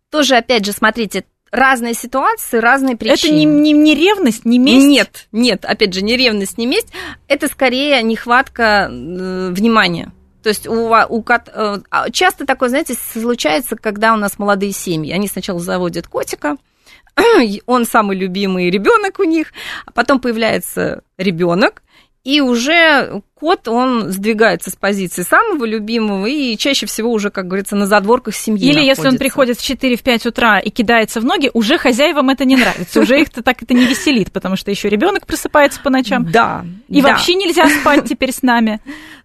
Тоже, опять же, смотрите, разные ситуации, разные причины. Это не, не, не ревность, не месть? Нет, нет, опять же, не ревность, не месть. Это скорее нехватка э, внимания. То есть у, у кот, э, а, часто такое, знаете, случается, когда у нас молодые семьи. Они сначала заводят котика, он самый любимый ребенок у них, а потом появляется ребенок, и уже кот, он сдвигается с позиции самого любимого и чаще всего уже, как говорится, на задворках семьи Или находится. если он приходит в 4-5 утра и кидается в ноги, уже хозяевам это не нравится, уже их-то так это не веселит, потому что еще ребенок просыпается по ночам. Да. И да. вообще нельзя спать теперь с нами.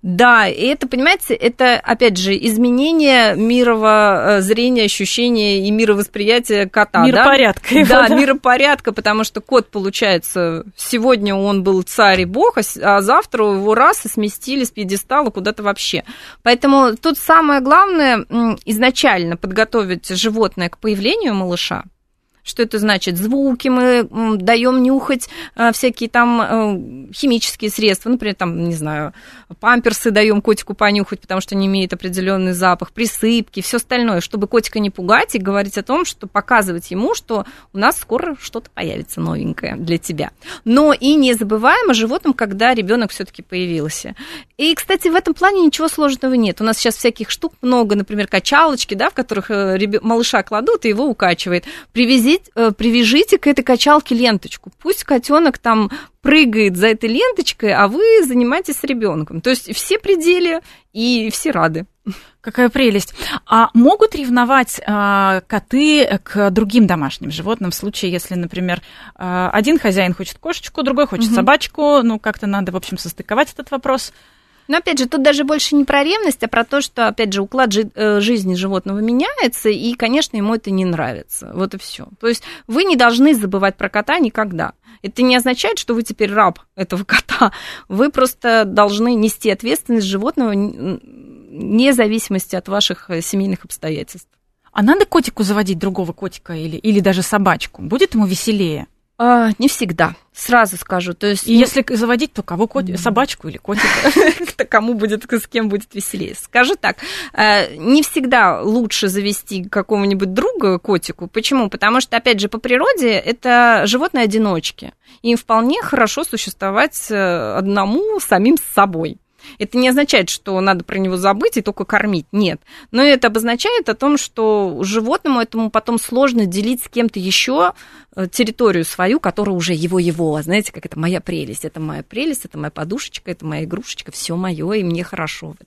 Да, и это, понимаете, это, опять же, изменение мирового зрения, ощущения и мировосприятия кота. Миропорядка. Да, да, да, миропорядка, потому что кот, получается, сегодня он был царь и бог, а завтра его раз и сместили с пьедестала куда-то вообще. Поэтому тут самое главное изначально подготовить животное к появлению малыша, что это значит? Звуки мы даем нюхать, а, всякие там э, химические средства, например, там, не знаю, памперсы даем котику понюхать, потому что они имеют определенный запах, присыпки, все остальное, чтобы котика не пугать и говорить о том, что показывать ему, что у нас скоро что-то появится новенькое для тебя. Но и не забываем о животном, когда ребенок все-таки появился. И, кстати, в этом плане ничего сложного нет. У нас сейчас всяких штук много, например, качалочки, да, в которых э, малыша кладут и его укачивает. Привези привяжите, э, привяжите к этой качалке ленточку. Пусть котенок там прыгает за этой ленточкой, а вы занимаетесь с ребенком. То есть все пределы и все рады. Какая прелесть. А могут ревновать а, коты к другим домашним животным в случае, если, например, а, один хозяин хочет кошечку, другой хочет угу. собачку, ну как-то надо, в общем, состыковать этот вопрос. Но опять же, тут даже больше не про ревность, а про то, что, опять же, уклад жи- э, жизни животного меняется, и, конечно, ему это не нравится. Вот и все. То есть вы не должны забывать про кота никогда. Это не означает, что вы теперь раб этого кота. Вы просто должны нести ответственность животного вне зависимости от ваших э, семейных обстоятельств. А надо котику заводить другого котика или, или даже собачку? Будет ему веселее? А, не всегда, сразу скажу. То есть, и если заводить, то кого? Кот... Собачку или котика? Кому будет, с кем будет веселее? Скажу так, э, не всегда лучше завести какого-нибудь друга котику. Почему? Потому что, опять же, по природе это животные-одиночки. Им вполне хорошо существовать э, одному самим с собой. Это не означает, что надо про него забыть и только кормить. Нет. Но это обозначает о том, что животному этому потом сложно делить с кем-то еще э, территорию свою, которая уже его-его. Знаете, как это моя прелесть. Это моя прелесть, это моя подушечка, это моя игрушечка, все мое, и мне хорошо в этом.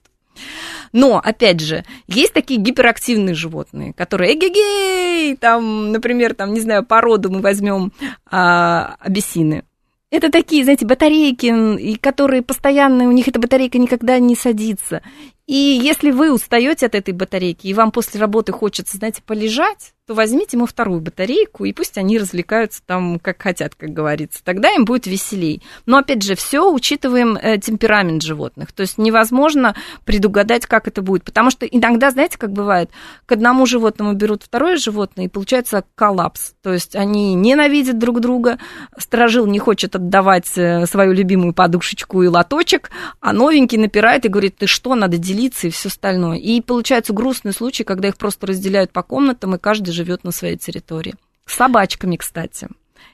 Но, опять же, есть такие гиперактивные животные, которые эгегей, там, например, там, не знаю, породу мы возьмем а, абиссины. Это такие, знаете, батарейки, которые постоянно, у них эта батарейка никогда не садится. И если вы устаете от этой батарейки, и вам после работы хочется, знаете, полежать, то возьмите ему вторую батарейку, и пусть они развлекаются там, как хотят, как говорится. Тогда им будет веселей. Но, опять же, все учитываем э, темперамент животных. То есть невозможно предугадать, как это будет. Потому что иногда, знаете, как бывает, к одному животному берут второе животное, и получается коллапс. То есть они ненавидят друг друга, сторожил не хочет отдавать э, свою любимую подушечку и лоточек, а новенький напирает и говорит, ты что, надо делиться и все остальное. И получается грустный случай, когда их просто разделяют по комнатам, и каждый живет на своей территории. С собачками, кстати.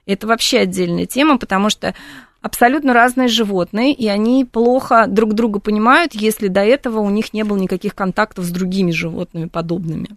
Это вообще отдельная тема, потому что абсолютно разные животные, и они плохо друг друга понимают, если до этого у них не было никаких контактов с другими животными подобными.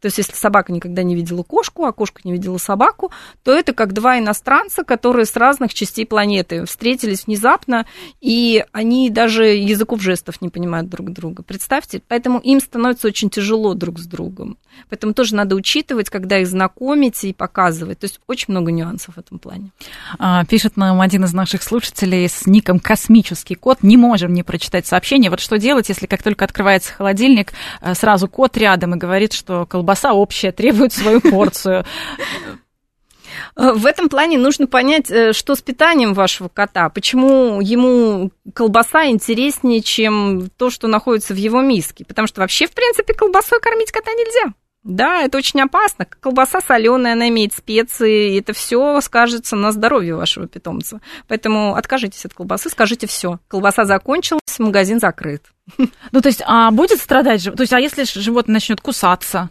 То есть, если собака никогда не видела кошку, а кошка не видела собаку, то это как два иностранца, которые с разных частей планеты встретились внезапно, и они даже языков жестов не понимают друг друга. Представьте, поэтому им становится очень тяжело друг с другом. Поэтому тоже надо учитывать, когда их знакомить и показывать. То есть очень много нюансов в этом плане. А, пишет нам один из наших слушателей с ником «Космический кот». Не можем не прочитать сообщение. Вот что делать, если как только открывается холодильник, э, сразу кот рядом и говорит, что колбаса общая, требует свою порцию. В этом плане нужно понять, э, что с питанием вашего кота, почему ему колбаса интереснее, чем то, что находится в его миске. Потому что вообще, в принципе, колбасой кормить кота нельзя. Да, это очень опасно. Колбаса соленая, она имеет специи, и это все скажется на здоровье вашего питомца. Поэтому откажитесь от колбасы, скажите все. Колбаса закончилась, магазин закрыт. Ну, то есть, а будет страдать же? То есть, а если животное начнет кусаться?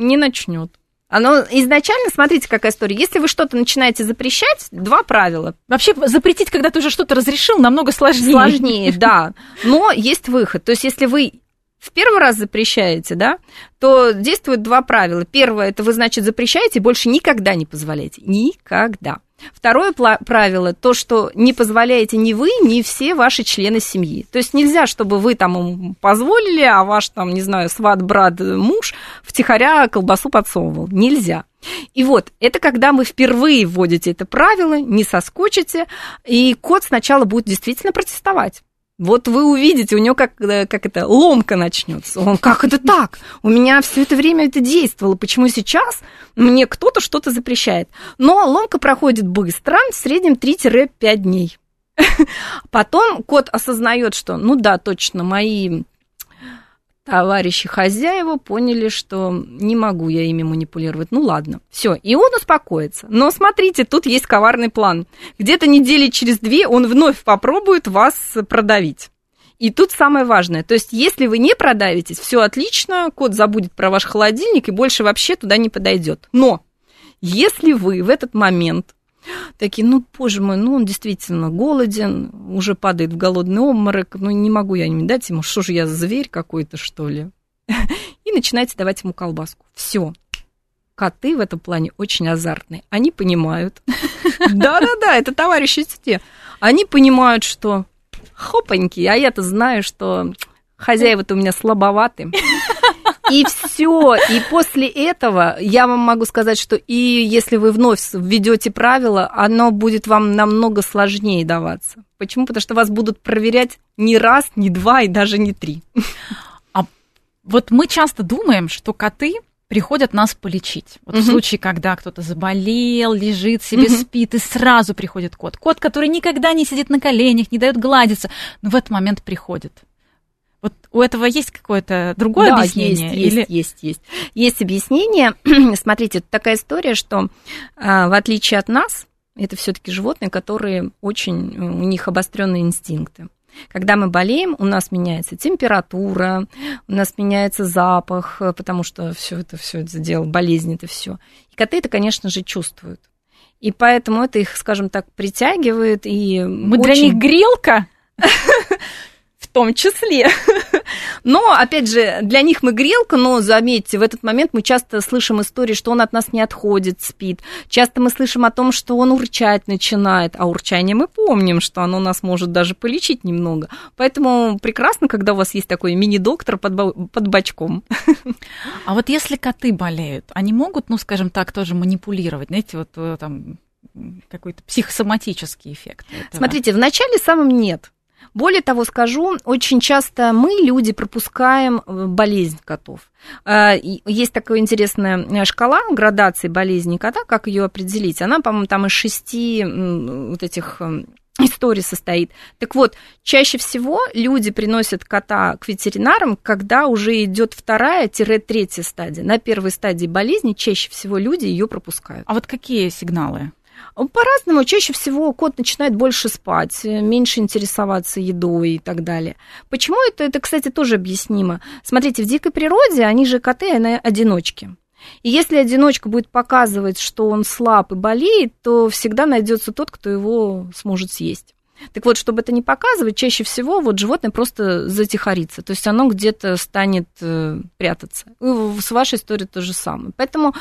Не начнет. Оно изначально, смотрите, какая история. Если вы что-то начинаете запрещать, два правила. Вообще запретить, когда ты уже что-то разрешил, намного сложнее. Сложнее, да. Но есть выход. То есть, если вы в первый раз запрещаете, да, то действуют два правила. Первое, это вы, значит, запрещаете больше никогда не позволяете. Никогда. Второе правило, то, что не позволяете ни вы, ни все ваши члены семьи. То есть нельзя, чтобы вы там позволили, а ваш там, не знаю, сват, брат, муж втихаря колбасу подсовывал. Нельзя. И вот, это когда вы впервые вводите это правило, не соскучите, и кот сначала будет действительно протестовать. Вот вы увидите, у него как, э, как это, ломка начнется. Он, как это так? У меня все это время это действовало. Почему сейчас мне кто-то что-то запрещает? Но ломка проходит быстро, в среднем 3-5 дней. Потом кот осознает, что, ну да, точно, мои товарищи хозяева поняли, что не могу я ими манипулировать. Ну ладно, все, и он успокоится. Но смотрите, тут есть коварный план. Где-то недели через две он вновь попробует вас продавить. И тут самое важное, то есть если вы не продавитесь, все отлично, кот забудет про ваш холодильник и больше вообще туда не подойдет. Но если вы в этот момент такие, ну, боже мой, ну, он действительно голоден, уже падает в голодный обморок, ну, не могу я не дать ему, что же я, зверь какой-то, что ли? И начинаете давать ему колбаску. Все. Коты в этом плане очень азартные. Они понимают. Да-да-да, это товарищи те. Они понимают, что хопаньки, а я-то знаю, что хозяева-то у меня слабоваты. И все. И после этого я вам могу сказать, что и если вы вновь введете правила, оно будет вам намного сложнее даваться. Почему? Потому что вас будут проверять не раз, не два и даже не три. А вот мы часто думаем, что коты приходят нас полечить. Вот угу. в случае, когда кто-то заболел, лежит себе, угу. спит, и сразу приходит кот. Кот, который никогда не сидит на коленях, не дает гладиться, но в этот момент приходит. У этого есть какое-то другое да, объяснение? Есть, или... есть, есть, есть. Есть объяснение. Смотрите, такая история, что а, в отличие от нас, это все-таки животные, которые очень, у них обостренные инстинкты. Когда мы болеем, у нас меняется температура, у нас меняется запах, потому что все это, все это дело, болезнь это все. И коты это, конечно же, чувствуют. И поэтому это их, скажем так, притягивает. И мы очень... для них грелка? том числе. Но, опять же, для них мы грелка, но заметьте, в этот момент мы часто слышим истории, что он от нас не отходит, спит. Часто мы слышим о том, что он урчать начинает, а урчание мы помним, что оно нас может даже полечить немного. Поэтому прекрасно, когда у вас есть такой мини-доктор под, под бочком. А вот если коты болеют, они могут, ну, скажем так, тоже манипулировать, знаете, вот э, там какой-то психосоматический эффект. Этого. Смотрите, вначале самом нет. Более того, скажу, очень часто мы, люди, пропускаем э, болезнь котов. Э, есть такая интересная э, шкала градации болезни кота, как ее определить. Она, по-моему, там из шести вот этих историй состоит. Так вот, чаще всего люди приносят кота к ветеринарам, когда уже идет вторая-третья стадия. На первой стадии болезни чаще всего люди ее пропускают. А вот какие сигналы? По-разному. Чаще всего кот начинает больше спать, меньше интересоваться едой и так далее. Почему это? Это, кстати, тоже объяснимо. Смотрите, в дикой природе они же коты, они одиночки. И если одиночка будет показывать, что он слаб и болеет, то всегда найдется тот, кто его сможет съесть. Так вот, чтобы это не показывать, чаще всего вот животное просто затихарится, то есть оно где-то станет э, прятаться. С вашей историей то же самое. Поэтому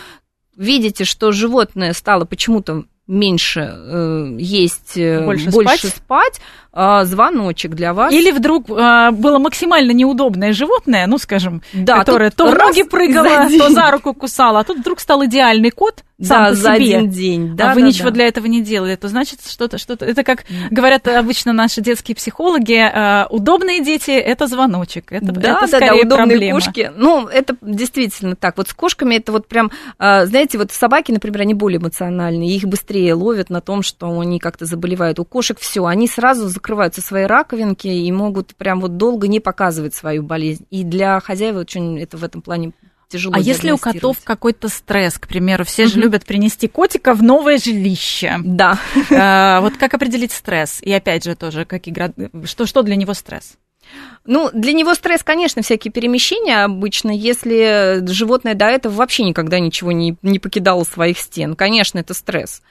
видите, что животное стало почему-то меньше э, есть, э, больше, больше спать, спать э, звоночек для вас. Или вдруг э, было максимально неудобное животное, ну, скажем, да, которое то в ноги прыгало, то за руку кусало, а тут вдруг стал идеальный кот, сам да, по за себе, один день. Да, а вы да, ничего да. для этого не делали, то значит что-то, что-то. Это как говорят обычно наши детские психологи, э, удобные дети это звоночек, это, да, это да, скорее да, удобные проблема. кошки. Ну, это действительно так. Вот с кошками это вот прям, э, знаете, вот собаки, например, они более эмоциональные, их быстрее ловят на том, что они как-то заболевают. У кошек все, они сразу закрываются свои раковинки и могут прям вот долго не показывать свою болезнь. И для хозяев очень это в этом плане тяжело А если у котов какой-то стресс, к примеру, все же любят принести котика в новое жилище. Да. А, вот как определить стресс? И опять же тоже, как игра... что, что для него стресс? Ну, для него стресс, конечно, всякие перемещения обычно, если животное до этого вообще никогда ничего не, не покидало своих стен. Конечно, это стресс.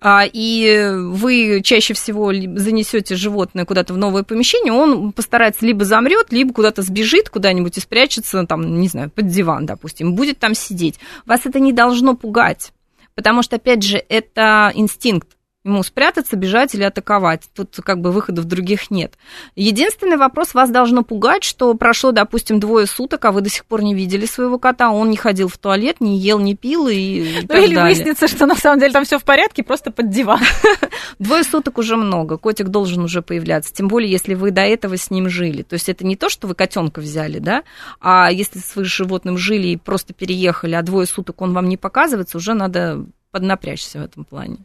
А, и вы чаще всего занесете животное куда-то в новое помещение, он постарается либо замрет, либо куда-то сбежит куда-нибудь и спрячется, там, не знаю, под диван, допустим, будет там сидеть. Вас это не должно пугать. Потому что, опять же, это инстинкт ему спрятаться, бежать или атаковать. Тут как бы выходов других нет. Единственный вопрос вас должно пугать, что прошло, допустим, двое суток, а вы до сих пор не видели своего кота, он не ходил в туалет, не ел, не пил и, ну, или далее. выяснится, что на самом деле там все в порядке, просто под диван. Двое суток уже много, котик должен уже появляться, тем более, если вы до этого с ним жили. То есть это не то, что вы котенка взяли, да, а если с животным жили и просто переехали, а двое суток он вам не показывается, уже надо поднапрячься в этом плане.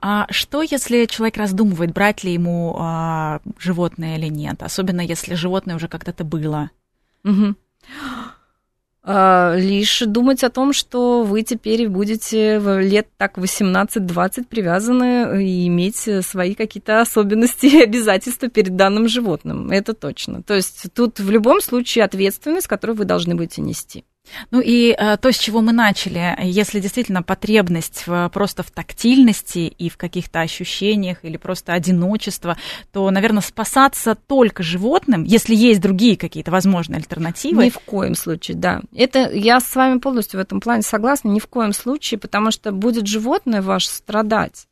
А что, если человек раздумывает, брать ли ему а, животное или нет, особенно если животное уже когда-то было? Угу. А, лишь думать о том, что вы теперь будете в лет так 18-20 привязаны и иметь свои какие-то особенности и обязательства перед данным животным. Это точно. То есть тут в любом случае ответственность, которую вы должны будете нести. Ну и э, то, с чего мы начали, если действительно потребность в, просто в тактильности и в каких-то ощущениях или просто одиночество, то, наверное, спасаться только животным, если есть другие какие-то возможные альтернативы. Ни в коем случае, да. Это я с вами полностью в этом плане согласна, ни в коем случае, потому что будет животное ваше страдать.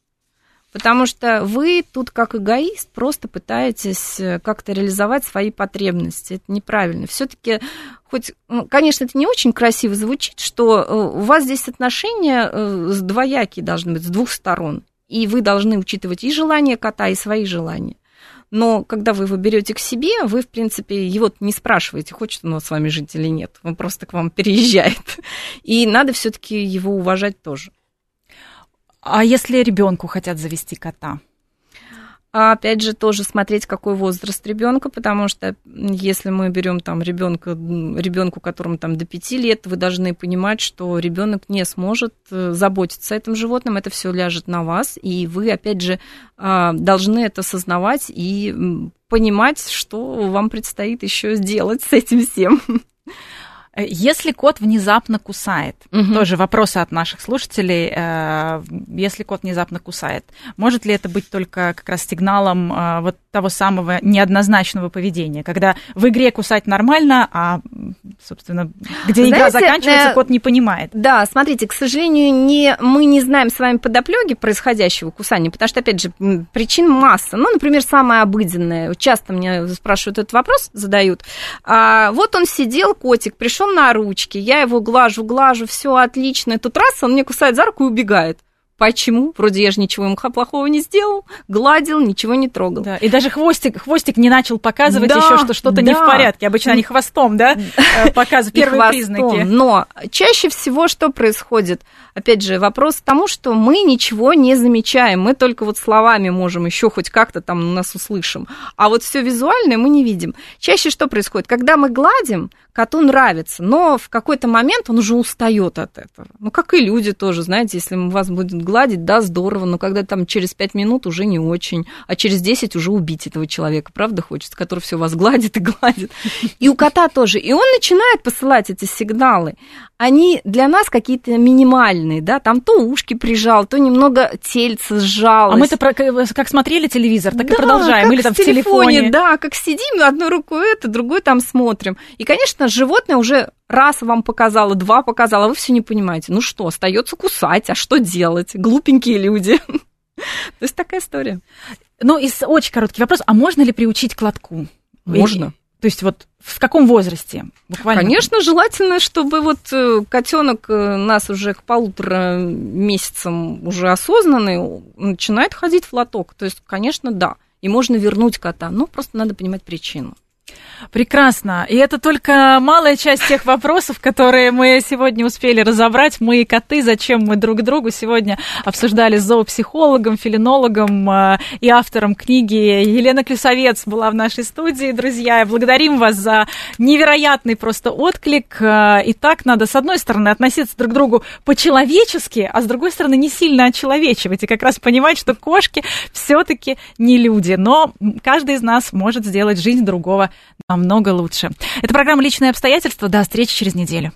Потому что вы тут как эгоист просто пытаетесь э, как-то реализовать свои потребности. Это неправильно. Все-таки, хоть, ну, конечно, это не очень красиво звучит, что э, у вас здесь отношения э, двоякие должны быть, с двух сторон. И вы должны учитывать и желания кота, и свои желания. Но когда вы его берете к себе, вы, в принципе, его не спрашиваете, хочет он с вами жить или нет. Он просто к вам переезжает. И надо все-таки его уважать тоже. А если ребенку хотят завести кота? А опять же, тоже смотреть, какой возраст ребенка, потому что если мы берем там ребенка, ребенку, которому там до 5 лет, вы должны понимать, что ребенок не сможет э, заботиться этим животным, это все ляжет на вас, и вы, опять же, а, должны это осознавать и понимать, что вам предстоит еще сделать с этим всем. Э, если кот внезапно кусает, угу. тоже вопросы от наших слушателей, э, если кот внезапно кусает, может ли это быть только как раз сигналом э, вот того самого неоднозначного поведения, когда в игре кусать нормально, а, собственно, где Знаете, игра заканчивается, э, кот не понимает. Да, смотрите, к сожалению, не, мы не знаем с вами подоплеки происходящего кусания, потому что, опять же, причин масса. Ну, например, самое обыденное. Часто мне спрашивают этот вопрос, задают. А, вот он сидел, котик, пришел на ручки, я его глажу, глажу, все отлично. И тут раз, он мне кусает за руку и убегает. Почему? Вроде я же ничего ему плохого не сделал, гладил, ничего не трогал. Да, и даже хвостик, хвостик не начал показывать да, еще, что что-то да. не в порядке. Обычно они хвостом, да, э, показывают первые признаки. Но чаще всего что происходит? Опять же, вопрос к тому, что мы ничего не замечаем. Мы только вот словами можем еще хоть как-то там нас услышим. А вот все визуальное мы не видим. Чаще что происходит? Когда мы гладим, коту нравится, но в какой-то момент он уже устает от этого. Ну, как и люди тоже, знаете, если вас будет гладить, да, здорово, но когда там через 5 минут уже не очень, а через 10 уже убить этого человека, правда, хочется, который все вас гладит и гладит. И у кота тоже. И он начинает посылать эти сигналы. Они для нас какие-то минимальные, да, там то ушки прижал, то немного тельце сжалось. А мы-то как смотрели телевизор, так да, и продолжаем. Или там в телефоне, телефоне. Да, как сидим, одной рукой это, другой там смотрим. И, конечно, животное уже раз вам показала, два показала, вы все не понимаете. Ну что, остается кусать, а что делать? Глупенькие люди. То есть такая история. Ну, и очень короткий вопрос. А можно ли приучить к лотку? Можно. То есть вот в каком возрасте? Буквально? Конечно, желательно, чтобы вот э, котенок э, нас уже к полутора месяцам уже осознанный начинает ходить в лоток. То есть, конечно, да. И можно вернуть кота, но просто надо понимать причину. Прекрасно. И это только малая часть тех вопросов, которые мы сегодня успели разобрать. Мы и коты, зачем мы друг другу сегодня обсуждали с зоопсихологом, филинологом э, и автором книги Елена Клюсовец была в нашей студии, друзья. Благодарим вас за невероятный просто отклик. Э, и так надо, с одной стороны, относиться друг к другу по-человечески, а с другой стороны, не сильно очеловечивать и как раз понимать, что кошки все-таки не люди. Но каждый из нас может сделать жизнь другого намного лучше. Это программа «Личные обстоятельства». До встречи через неделю.